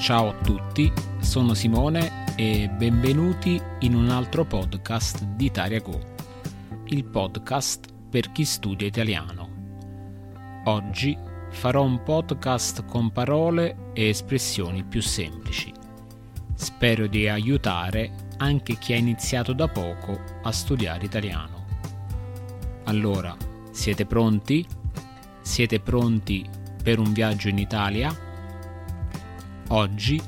Ciao a tutti, sono Simone e benvenuti in un altro podcast di Italia Go, il podcast per chi studia italiano. Oggi farò un podcast con parole e espressioni più semplici. Spero di aiutare anche chi ha iniziato da poco a studiare italiano. Allora, siete pronti? Siete pronti per un viaggio in Italia? Oggi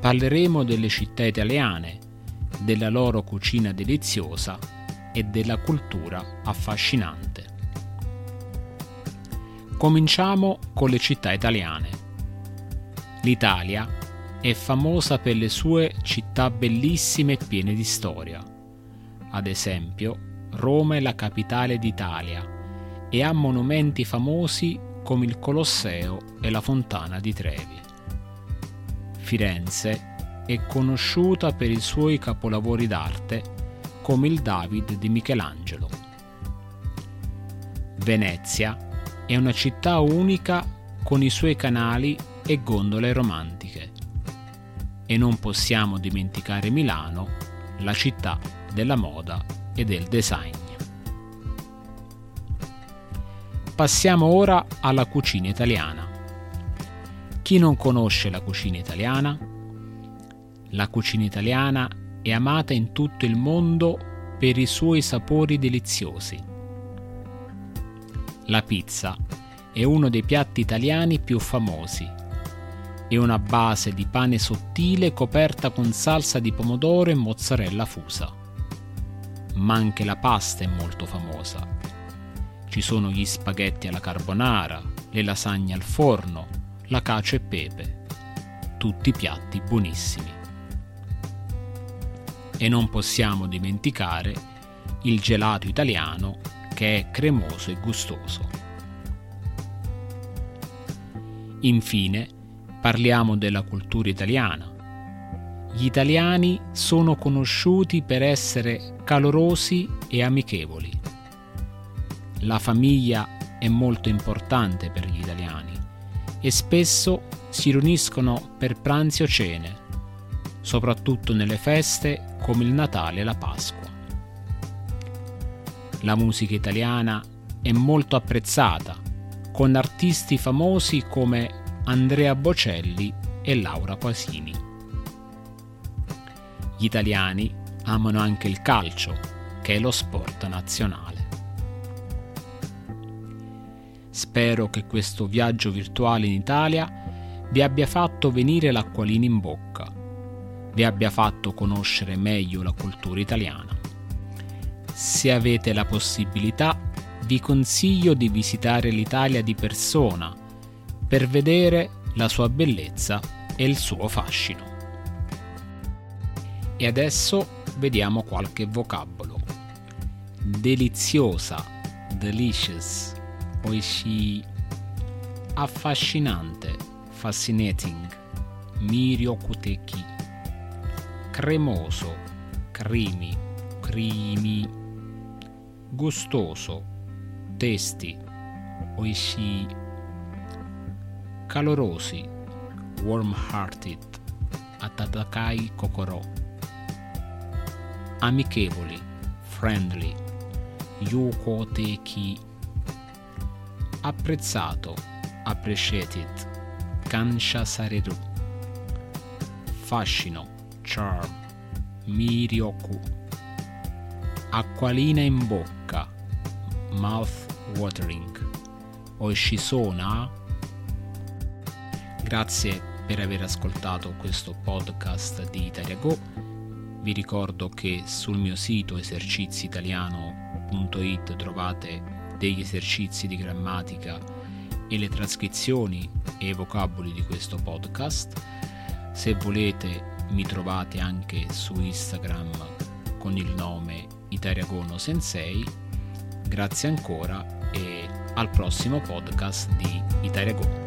parleremo delle città italiane, della loro cucina deliziosa e della cultura affascinante. Cominciamo con le città italiane. L'Italia è famosa per le sue città bellissime e piene di storia. Ad esempio, Roma è la capitale d'Italia e ha monumenti famosi come il Colosseo e la Fontana di Trevi. Firenze è conosciuta per i suoi capolavori d'arte come il David di Michelangelo. Venezia è una città unica con i suoi canali e gondole romantiche. E non possiamo dimenticare Milano, la città della moda e del design. Passiamo ora alla cucina italiana. Chi non conosce la cucina italiana? La cucina italiana è amata in tutto il mondo per i suoi sapori deliziosi. La pizza è uno dei piatti italiani più famosi. È una base di pane sottile coperta con salsa di pomodoro e mozzarella fusa. Ma anche la pasta è molto famosa. Ci sono gli spaghetti alla carbonara, le lasagne al forno, la cacio e pepe. Tutti piatti buonissimi e non possiamo dimenticare il gelato italiano che è cremoso e gustoso. Infine, parliamo della cultura italiana. Gli italiani sono conosciuti per essere calorosi e amichevoli. La famiglia è molto importante per gli italiani e spesso si riuniscono per pranzi o cene, soprattutto nelle feste come il Natale e la Pasqua. La musica italiana è molto apprezzata, con artisti famosi come Andrea Bocelli e Laura Pasini. Gli italiani amano anche il calcio, che è lo sport nazionale. Spero che questo viaggio virtuale in Italia vi abbia fatto venire l'acquolina in bocca vi abbia fatto conoscere meglio la cultura italiana. Se avete la possibilità, vi consiglio di visitare l'Italia di persona per vedere la sua bellezza e il suo fascino. E adesso vediamo qualche vocabolo. Deliziosa, delicious, oishi, affascinante, fascinating, mirio kuteki. Cremoso, crimi, crimi, gustoso, testi, oishi, calorosi, warm-hearted, atatakai kokoro, amichevoli, friendly, yukoteki, apprezzato, appreciated, kansha sareru, fascino, charm, mirioku, acqualina in bocca, mouth watering, oishisona. Grazie per aver ascoltato questo podcast di Italia Go. Vi ricordo che sul mio sito eserciziitaliano.it trovate degli esercizi di grammatica e le trascrizioni e i vocaboli di questo podcast. Se volete mi trovate anche su Instagram con il nome Itariagono Sensei. Grazie ancora e al prossimo podcast di Itariagono.